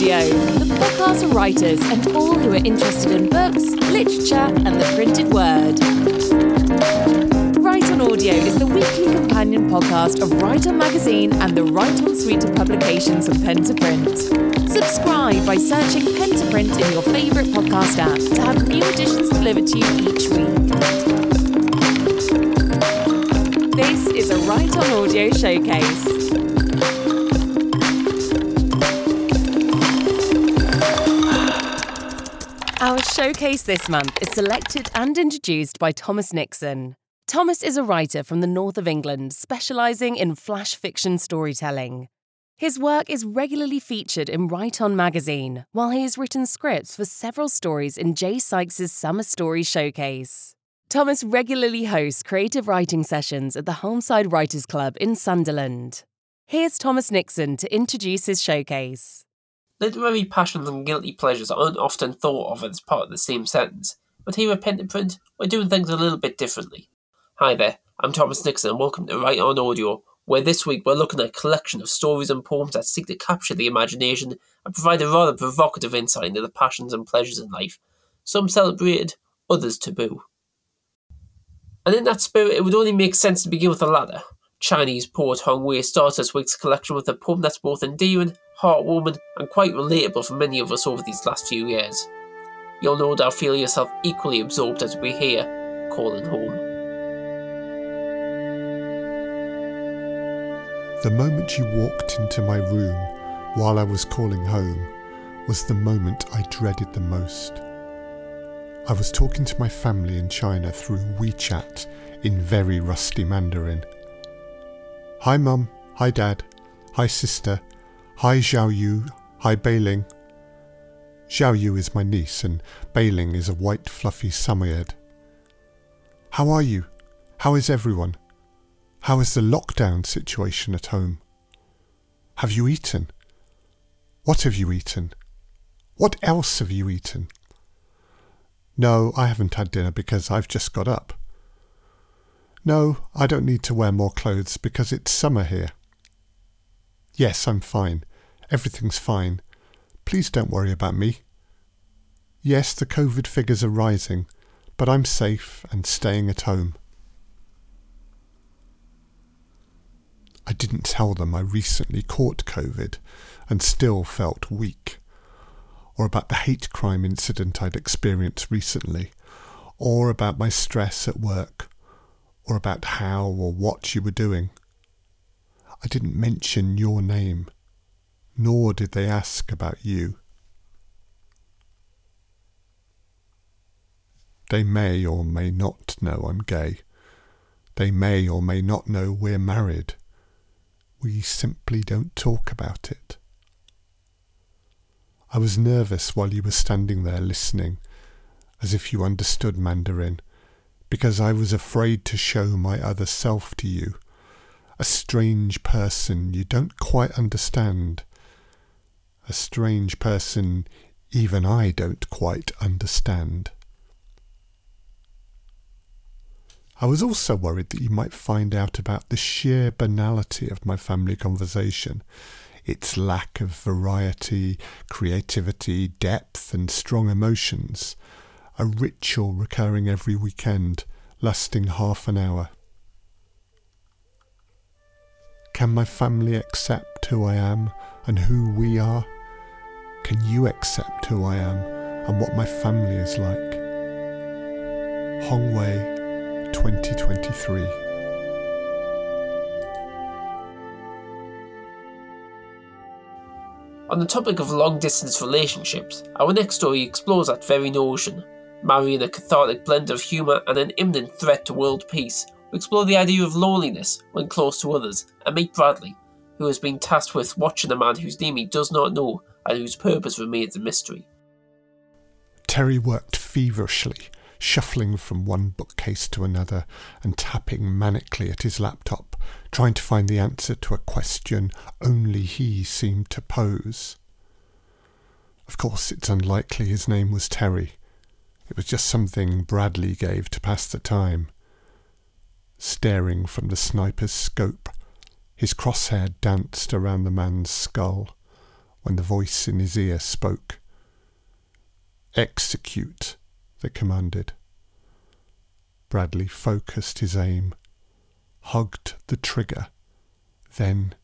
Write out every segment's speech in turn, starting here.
Audio, the podcast for writers and all who are interested in books, literature, and the printed word. Write on Audio is the weekly companion podcast of Write On Magazine and the Write On suite of publications from Pen to Print. Subscribe by searching Pen to Print in your favourite podcast app to have new editions delivered to you each week. This is a Write On Audio showcase. Showcase this month is selected and introduced by Thomas Nixon. Thomas is a writer from the north of England specialising in flash fiction storytelling. His work is regularly featured in Write On magazine, while he has written scripts for several stories in Jay Sykes' Summer Story Showcase. Thomas regularly hosts creative writing sessions at the Holmside Writers Club in Sunderland. Here's Thomas Nixon to introduce his showcase. Literary passions and guilty pleasures aren't often thought of as part of the same sentence, but here at Pen to Print, we're doing things a little bit differently. Hi there, I'm Thomas Nixon and welcome to Write On Audio, where this week we're looking at a collection of stories and poems that seek to capture the imagination and provide a rather provocative insight into the passions and pleasures in life, some celebrated, others taboo. And in that spirit, it would only make sense to begin with the latter. Chinese poet Hongwei starts this week's collection with a poem that's both endearing heartwarming, and quite relatable for many of us over these last few years. You'll no doubt feel yourself equally absorbed as we hear Calling Home. The moment you walked into my room while I was calling home was the moment I dreaded the most. I was talking to my family in China through WeChat in very rusty Mandarin. Hi, Mum. Hi, Dad. Hi, Sister. Hi Xiao Yu, hi Beiling. Xiao Yu is my niece and Beiling is a white fluffy samoyed. How are you? How is everyone? How is the lockdown situation at home? Have you eaten? What have you eaten? What else have you eaten? No, I haven't had dinner because I've just got up. No, I don't need to wear more clothes because it's summer here. Yes, I'm fine. Everything's fine. Please don't worry about me. Yes, the COVID figures are rising, but I'm safe and staying at home. I didn't tell them I recently caught COVID and still felt weak, or about the hate crime incident I'd experienced recently, or about my stress at work, or about how or what you were doing. I didn't mention your name nor did they ask about you. They may or may not know I'm gay. They may or may not know we're married. We simply don't talk about it. I was nervous while you were standing there listening, as if you understood Mandarin, because I was afraid to show my other self to you, a strange person you don't quite understand, a strange person even I don't quite understand. I was also worried that you might find out about the sheer banality of my family conversation, its lack of variety, creativity, depth, and strong emotions, a ritual recurring every weekend, lasting half an hour. Can my family accept who I am and who we are? Can you accept who I am and what my family is like? Hongwei 2023. On the topic of long distance relationships, our next story explores that very notion, marrying a cathartic blend of humour and an imminent threat to world peace. We explore the idea of loneliness when close to others, and meet Bradley, who has been tasked with watching a man whose name he does not know and whose purpose remains a mystery. Terry worked feverishly, shuffling from one bookcase to another and tapping manically at his laptop, trying to find the answer to a question only he seemed to pose. Of course, it's unlikely his name was Terry. It was just something Bradley gave to pass the time. Staring from the sniper's scope, his crosshair danced around the man's skull when the voice in his ear spoke. Execute, they commanded. Bradley focused his aim, hugged the trigger, then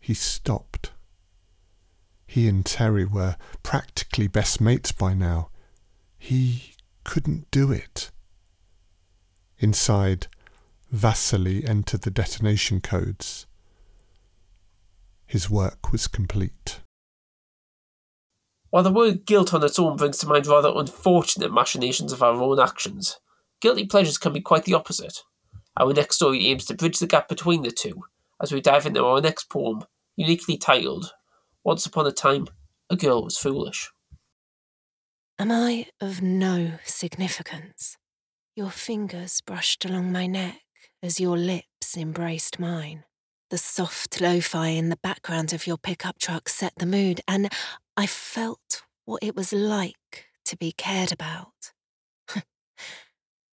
he stopped. He and Terry were practically best mates by now. He couldn't do it. Inside, Vasily entered the detonation codes. His work was complete. While the word guilt on its own brings to mind rather unfortunate machinations of our own actions, guilty pleasures can be quite the opposite. Our next story aims to bridge the gap between the two as we dive into our next poem, uniquely titled Once Upon a Time, a Girl Was Foolish. Am I of no significance? Your fingers brushed along my neck as your lips embraced mine. The soft lo fi in the background of your pickup truck set the mood, and I felt what it was like to be cared about.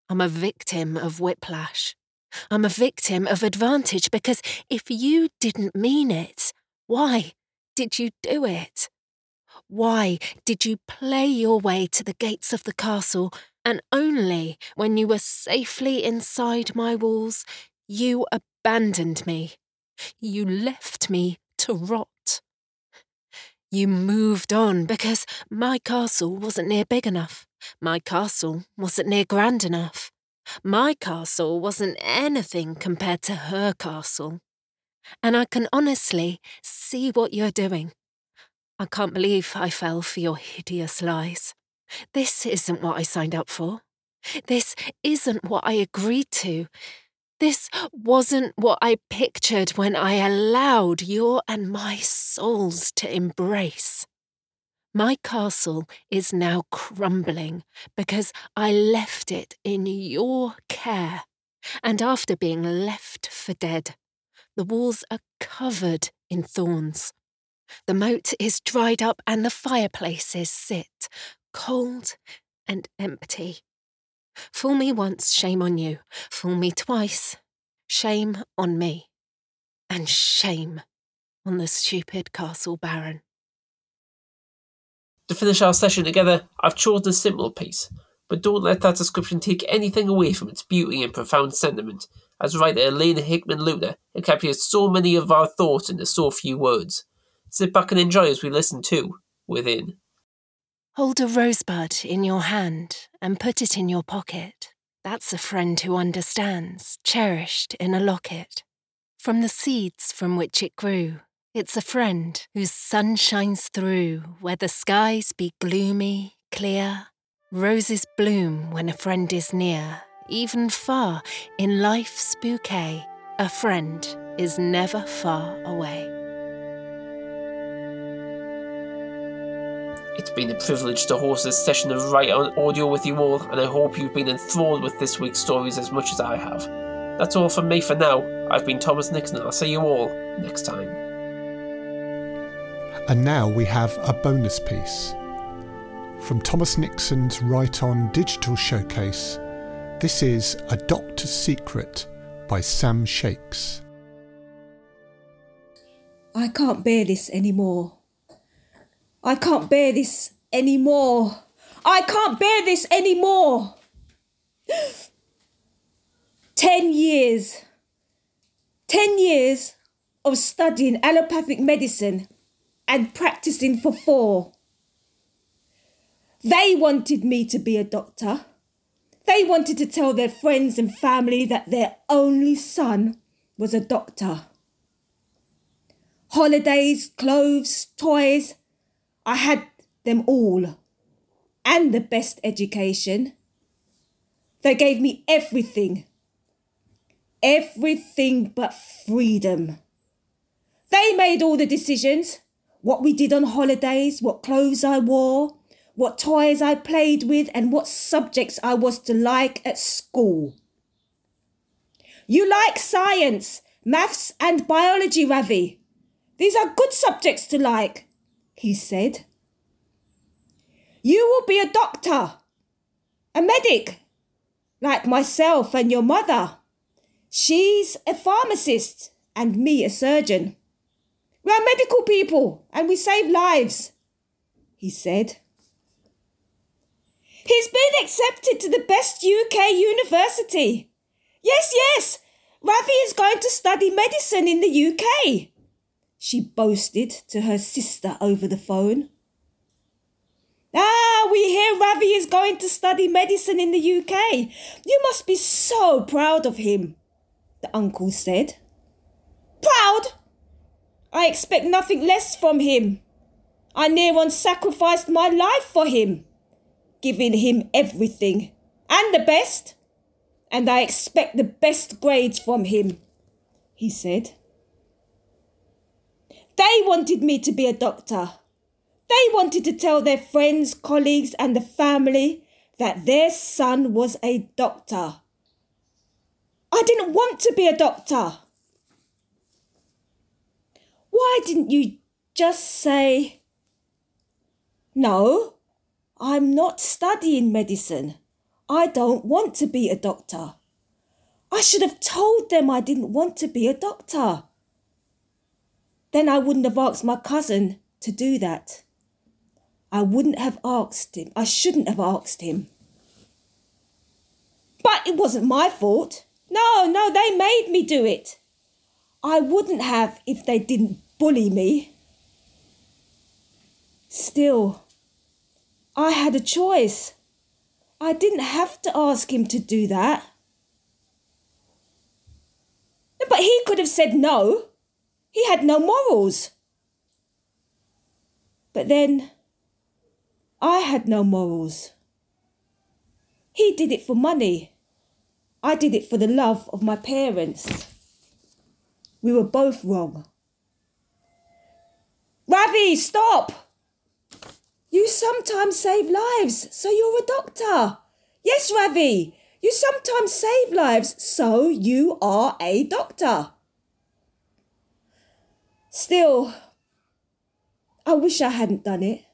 I'm a victim of whiplash. I'm a victim of advantage because if you didn't mean it, why did you do it? Why did you play your way to the gates of the castle and only when you were safely inside my walls, you abandoned me? You left me to rot. You moved on because my castle wasn't near big enough. My castle wasn't near grand enough. My castle wasn't anything compared to her castle. And I can honestly see what you're doing. I can't believe I fell for your hideous lies. This isn't what I signed up for. This isn't what I agreed to. This wasn't what I pictured when I allowed your and my souls to embrace. My castle is now crumbling because I left it in your care. And after being left for dead, the walls are covered in thorns. The moat is dried up and the fireplaces sit cold and empty. Fool me once, shame on you. Fool me twice, shame on me. And shame on the stupid castle baron. To finish our session together, I've chosen a simple piece, but don't let that description take anything away from its beauty and profound sentiment, as writer Elena Hickman Luter encapsulates so many of our thoughts into so few words. Sit back and enjoy as we listen to Within. Hold a rosebud in your hand and put it in your pocket. That's a friend who understands, cherished in a locket. From the seeds from which it grew, it's a friend whose sun shines through where the skies be gloomy, clear. Roses bloom when a friend is near, even far in life's bouquet. A friend is never far away. It's been a privilege to host this session of Write On Audio with you all, and I hope you've been enthralled with this week's stories as much as I have. That's all from me for now. I've been Thomas Nixon, and I'll see you all next time. And now we have a bonus piece. From Thomas Nixon's Write On Digital Showcase, this is A Doctor's Secret by Sam Shakes. I can't bear this anymore. I can't bear this anymore. I can't bear this anymore. Ten years. Ten years of studying allopathic medicine and practicing for four. They wanted me to be a doctor. They wanted to tell their friends and family that their only son was a doctor. Holidays, clothes, toys, I had them all and the best education. They gave me everything. Everything but freedom. They made all the decisions what we did on holidays, what clothes I wore, what toys I played with, and what subjects I was to like at school. You like science, maths, and biology, Ravi. These are good subjects to like he said. You will be a doctor, a medic, like myself and your mother. She's a pharmacist and me a surgeon. We are medical people and we save lives, he said. He's been accepted to the best UK university. Yes, yes, Ravi is going to study medicine in the UK, she boasted to her sister over the phone. Ah, we hear Ravi is going to study medicine in the UK. You must be so proud of him, the uncle said. Proud? I expect nothing less from him. I near on sacrificed my life for him, giving him everything and the best, and I expect the best grades from him, he said. They wanted me to be a doctor. They wanted to tell their friends, colleagues, and the family that their son was a doctor. I didn't want to be a doctor. Why didn't you just say, No, I'm not studying medicine. I don't want to be a doctor. I should have told them I didn't want to be a doctor. Then I wouldn't have asked my cousin to do that. I wouldn't have asked him. I shouldn't have asked him. But it wasn't my fault. No, no, they made me do it. I wouldn't have if they didn't bully me. Still, I had a choice. I didn't have to ask him to do that. But he could have said no. He had no morals. But then I had no morals. He did it for money. I did it for the love of my parents. We were both wrong. Ravi, stop! You sometimes save lives, so you're a doctor. Yes, Ravi, you sometimes save lives, so you are a doctor. Still, I wish I hadn't done it.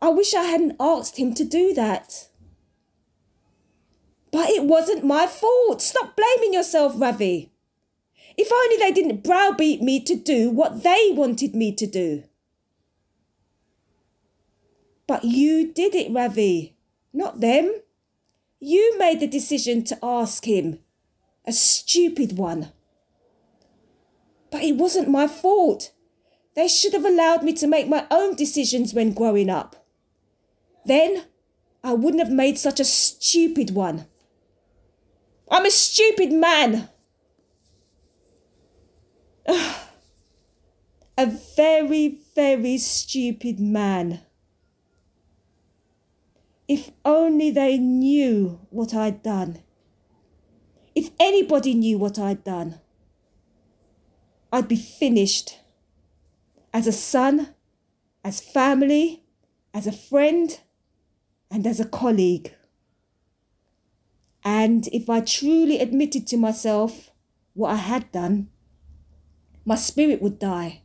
I wish I hadn't asked him to do that. But it wasn't my fault. Stop blaming yourself, Ravi. If only they didn't browbeat me to do what they wanted me to do. But you did it, Ravi, not them. You made the decision to ask him. A stupid one. But it wasn't my fault. They should have allowed me to make my own decisions when growing up. Then I wouldn't have made such a stupid one. I'm a stupid man. a very, very stupid man. If only they knew what I'd done. If anybody knew what I'd done, I'd be finished. As a son, as family, as a friend, and as a colleague. And if I truly admitted to myself what I had done, my spirit would die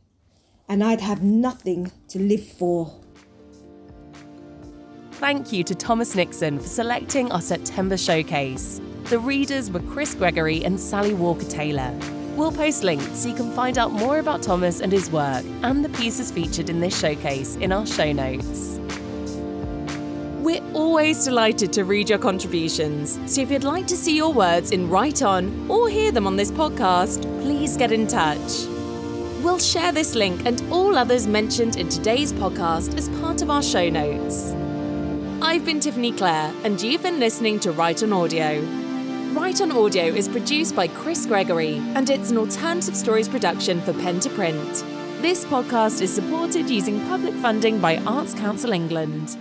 and I'd have nothing to live for. Thank you to Thomas Nixon for selecting our September showcase. The readers were Chris Gregory and Sally Walker Taylor. We'll post links so you can find out more about Thomas and his work and the pieces featured in this showcase in our show notes. We're always delighted to read your contributions, so if you'd like to see your words in Write On or hear them on this podcast, please get in touch. We'll share this link and all others mentioned in today's podcast as part of our show notes. I've been Tiffany Clare, and you've been listening to Write On Audio. Write On Audio is produced by Chris Gregory, and it's an alternative stories production for Pen to Print. This podcast is supported using public funding by Arts Council England.